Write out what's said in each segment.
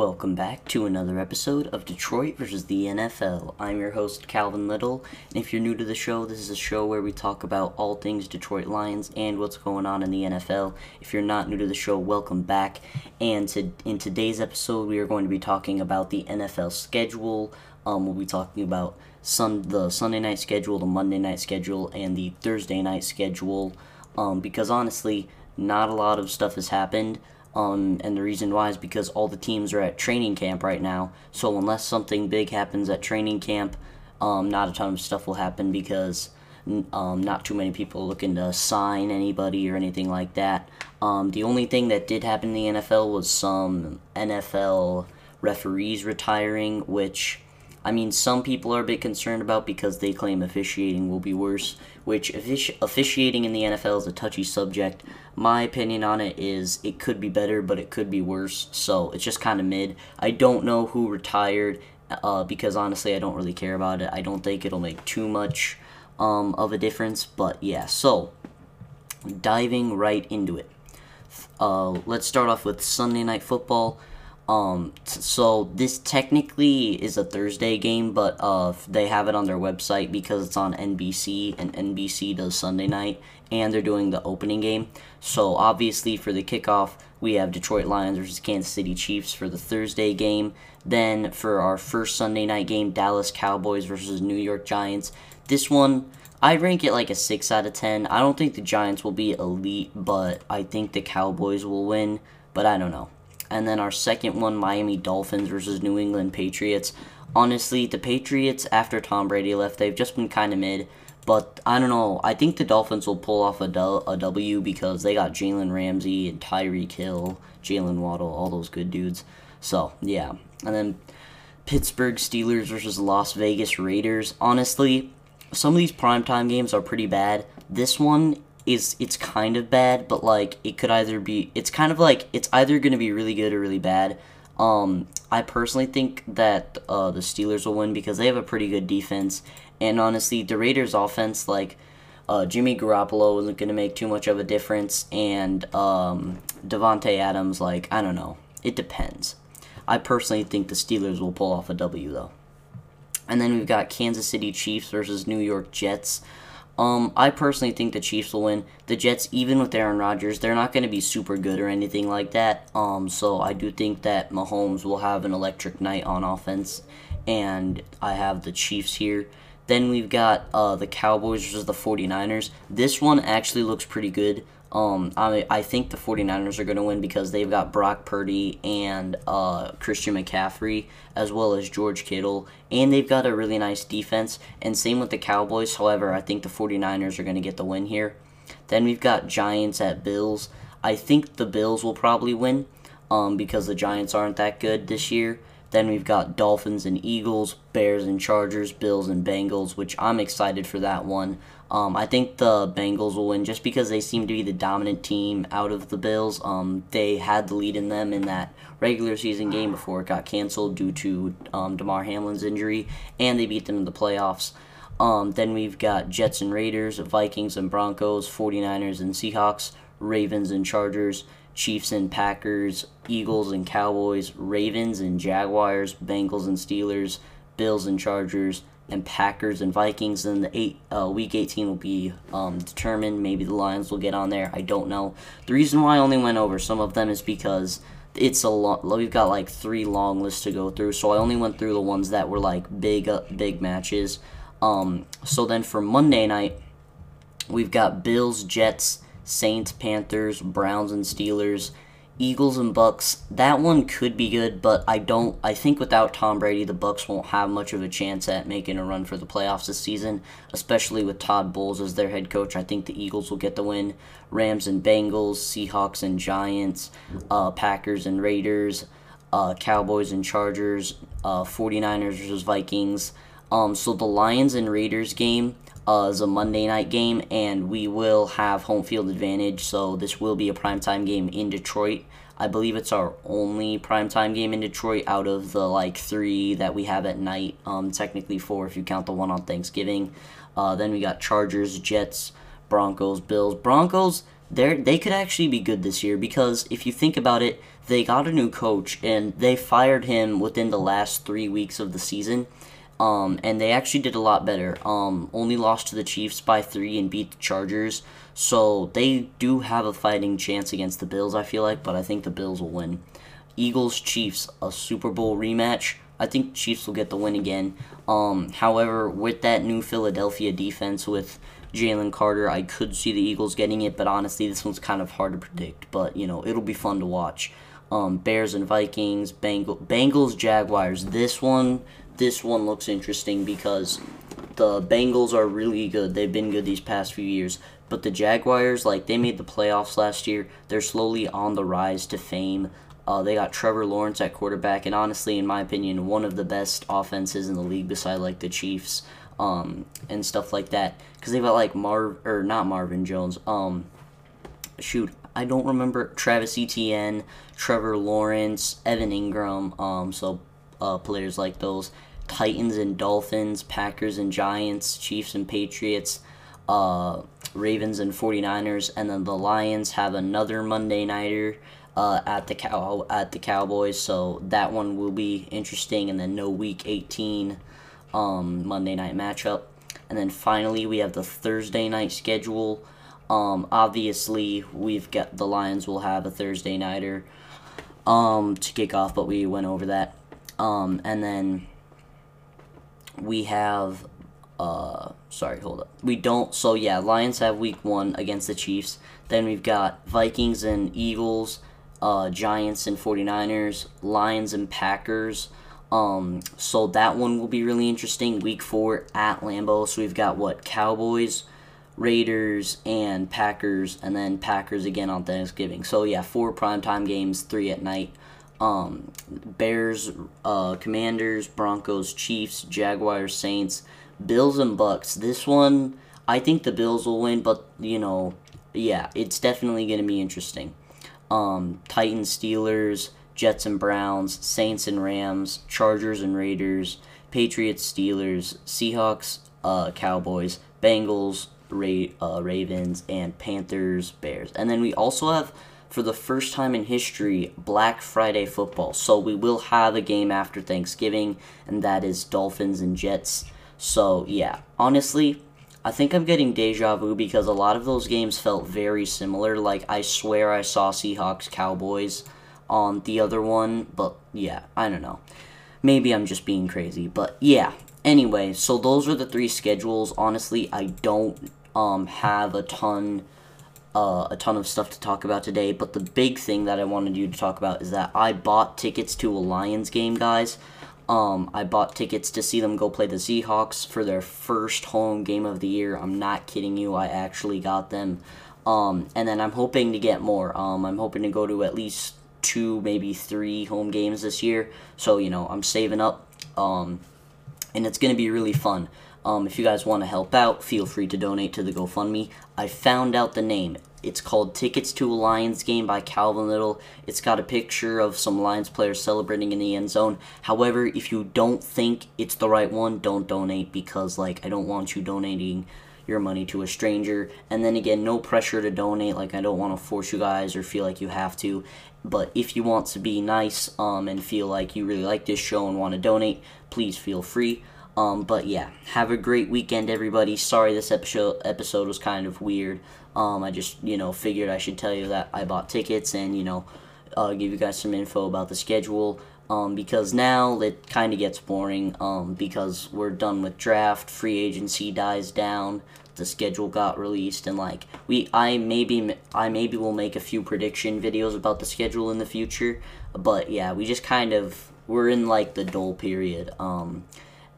Welcome back to another episode of Detroit versus the NFL. I'm your host, Calvin Little, and if you're new to the show, this is a show where we talk about all things Detroit Lions and what's going on in the NFL. If you're not new to the show, welcome back. And to, in today's episode, we are going to be talking about the NFL schedule. Um, we'll be talking about sun, the Sunday night schedule, the Monday night schedule, and the Thursday night schedule. Um, because honestly, not a lot of stuff has happened. Um, and the reason why is because all the teams are at training camp right now. So unless something big happens at training camp, um, not a ton of stuff will happen because um, not too many people are looking to sign anybody or anything like that. Um, the only thing that did happen in the NFL was some NFL referees retiring, which I mean, some people are a bit concerned about because they claim officiating will be worse, which offici- officiating in the NFL is a touchy subject. My opinion on it is it could be better, but it could be worse, so it's just kind of mid. I don't know who retired uh, because honestly, I don't really care about it. I don't think it'll make too much um, of a difference, but yeah, so diving right into it. Uh, let's start off with Sunday Night Football. Um, so this technically is a Thursday game, but uh, they have it on their website because it's on NBC, and NBC does Sunday night, and they're doing the opening game. So obviously for the kickoff, we have Detroit Lions versus Kansas City Chiefs for the Thursday game. Then for our first Sunday night game, Dallas Cowboys versus New York Giants. This one, I rank it like a 6 out of 10. I don't think the Giants will be elite, but I think the Cowboys will win, but I don't know and then our second one, Miami Dolphins versus New England Patriots. Honestly, the Patriots, after Tom Brady left, they've just been kind of mid. But I don't know. I think the Dolphins will pull off a, a W because they got Jalen Ramsey and Tyreek Hill, Jaylen Waddle, all those good dudes. So, yeah. And then Pittsburgh Steelers versus Las Vegas Raiders. Honestly, some of these primetime games are pretty bad. This one is it's kind of bad, but like it could either be it's kind of like it's either going to be really good or really bad. Um, I personally think that uh, the Steelers will win because they have a pretty good defense, and honestly, the Raiders' offense like uh, Jimmy Garoppolo isn't going to make too much of a difference, and um, Davante Adams like I don't know, it depends. I personally think the Steelers will pull off a W though. And then we've got Kansas City Chiefs versus New York Jets. Um, I personally think the Chiefs will win. The Jets, even with Aaron Rodgers, they're not going to be super good or anything like that. Um, so I do think that Mahomes will have an electric night on offense, and I have the Chiefs here. Then we've got uh, the Cowboys versus the 49ers. This one actually looks pretty good. Um, I, I think the 49ers are going to win because they've got Brock Purdy and uh, Christian McCaffrey, as well as George Kittle, and they've got a really nice defense. And same with the Cowboys. However, I think the 49ers are going to get the win here. Then we've got Giants at Bills. I think the Bills will probably win um, because the Giants aren't that good this year. Then we've got Dolphins and Eagles, Bears and Chargers, Bills and Bengals, which I'm excited for that one. Um, I think the Bengals will win just because they seem to be the dominant team out of the Bills. Um, they had the lead in them in that regular season game before it got canceled due to um, Damar Hamlin's injury, and they beat them in the playoffs. Um, then we've got Jets and Raiders, Vikings and Broncos, 49ers and Seahawks, Ravens and Chargers, Chiefs and Packers, Eagles and Cowboys, Ravens and Jaguars, Bengals and Steelers, Bills and Chargers, and Packers and Vikings. Then the eight uh, week 18 will be um, determined. Maybe the Lions will get on there. I don't know. The reason why I only went over some of them is because it's a lot. We've got like three long lists to go through, so I only went through the ones that were like big, uh, big matches. Um, so then for Monday night, we've got Bills, Jets, Saints, Panthers, Browns, and Steelers. Eagles and Bucs, that one could be good, but I don't. I think without Tom Brady, the Bucs won't have much of a chance at making a run for the playoffs this season, especially with Todd Bowles as their head coach. I think the Eagles will get the win. Rams and Bengals, Seahawks and Giants, uh, Packers and Raiders, uh, Cowboys and Chargers, uh, 49ers versus Vikings. Um, so the Lions and Raiders game uh, a Monday night game, and we will have home field advantage. So this will be a primetime game in Detroit. I believe it's our only primetime game in Detroit out of the like three that we have at night. Um, technically four if you count the one on Thanksgiving. Uh, then we got Chargers, Jets, Broncos, Bills. Broncos, they they could actually be good this year because if you think about it, they got a new coach and they fired him within the last three weeks of the season. Um, and they actually did a lot better. Um, only lost to the Chiefs by three and beat the Chargers. So they do have a fighting chance against the Bills, I feel like, but I think the Bills will win. Eagles Chiefs, a Super Bowl rematch. I think Chiefs will get the win again. Um, however, with that new Philadelphia defense with Jalen Carter, I could see the Eagles getting it, but honestly, this one's kind of hard to predict. But you know, it'll be fun to watch. Um, Bears and Vikings, Bengal, Bengals, Jaguars. This one, this one looks interesting because the Bengals are really good. They've been good these past few years. But the Jaguars, like they made the playoffs last year, they're slowly on the rise to fame. Uh, they got Trevor Lawrence at quarterback, and honestly, in my opinion, one of the best offenses in the league, beside like the Chiefs, um, and stuff like that. Because they've got like Marv or not Marvin Jones. Um, shoot, I don't remember Travis Etienne, Trevor Lawrence, Evan Engram. Um, so uh, players like those. Titans and Dolphins, Packers and Giants, Chiefs and Patriots, uh, Ravens and 49ers, and then the Lions have another Monday nighter uh, at the cow at the Cowboys, so that one will be interesting. And then no Week 18 um, Monday night matchup, and then finally we have the Thursday night schedule. Um, obviously, we've got the Lions will have a Thursday nighter um, to kick off, but we went over that. Um, and then we have uh sorry hold up we don't so yeah lions have week one against the chiefs then we've got vikings and eagles uh, Giants and 49ers, Lions and Packers. Um, so that one will be really interesting. Week four at Lambeau. So we've got what Cowboys, Raiders, and Packers, and then Packers again on Thanksgiving. So yeah, four primetime games, three at night. Um, Bears, uh, Commanders, Broncos, Chiefs, Jaguars, Saints, Bills, and Bucs. This one, I think the Bills will win, but you know, yeah, it's definitely going to be interesting um, Titans, Steelers, Jets and Browns, Saints and Rams, Chargers and Raiders, Patriots, Steelers, Seahawks, uh, Cowboys, Bengals, Ra- uh, Ravens, and Panthers, Bears. And then we also have, for the first time in history, Black Friday football. So we will have a game after Thanksgiving, and that is Dolphins and Jets. So yeah, honestly, I think I'm getting deja vu because a lot of those games felt very similar. Like, I swear I saw Seahawks Cowboys on the other one, but yeah, I don't know. Maybe I'm just being crazy, but yeah. Anyway, so those are the three schedules. Honestly, I don't um have a ton uh, a ton of stuff to talk about today, but the big thing that I wanted you to talk about is that I bought tickets to a Lions game, guys. Um, I bought tickets to see them go play the Seahawks for their first home game of the year. I'm not kidding you. I actually got them. Um, and then I'm hoping to get more. Um, I'm hoping to go to at least two, maybe three home games this year. So, you know, I'm saving up. Um, and it's going to be really fun. Um, if you guys want to help out, feel free to donate to the GoFundMe. I found out the name. It's called Tickets to a Lions Game by Calvin Little. It's got a picture of some Lions players celebrating in the end zone. However, if you don't think it's the right one, don't donate because, like, I don't want you donating your money to a stranger. And then again, no pressure to donate. Like, I don't want to force you guys or feel like you have to. But if you want to be nice um, and feel like you really like this show and want to donate, please feel free. Um, but yeah, have a great weekend, everybody. Sorry this episode episode was kind of weird. Um, I just you know figured I should tell you that I bought tickets and you know uh, give you guys some info about the schedule. Um, because now it kind of gets boring. Um, because we're done with draft, free agency dies down, the schedule got released, and like we, I maybe I maybe will make a few prediction videos about the schedule in the future. But yeah, we just kind of we're in like the dull period. Um,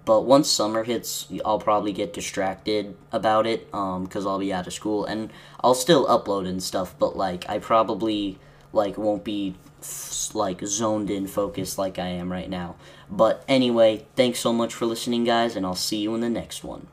but once summer hits, I'll probably get distracted about it because um, I'll be out of school and I'll still upload and stuff. But like I probably like won't be like zoned in focused like I am right now. But anyway, thanks so much for listening, guys, and I'll see you in the next one.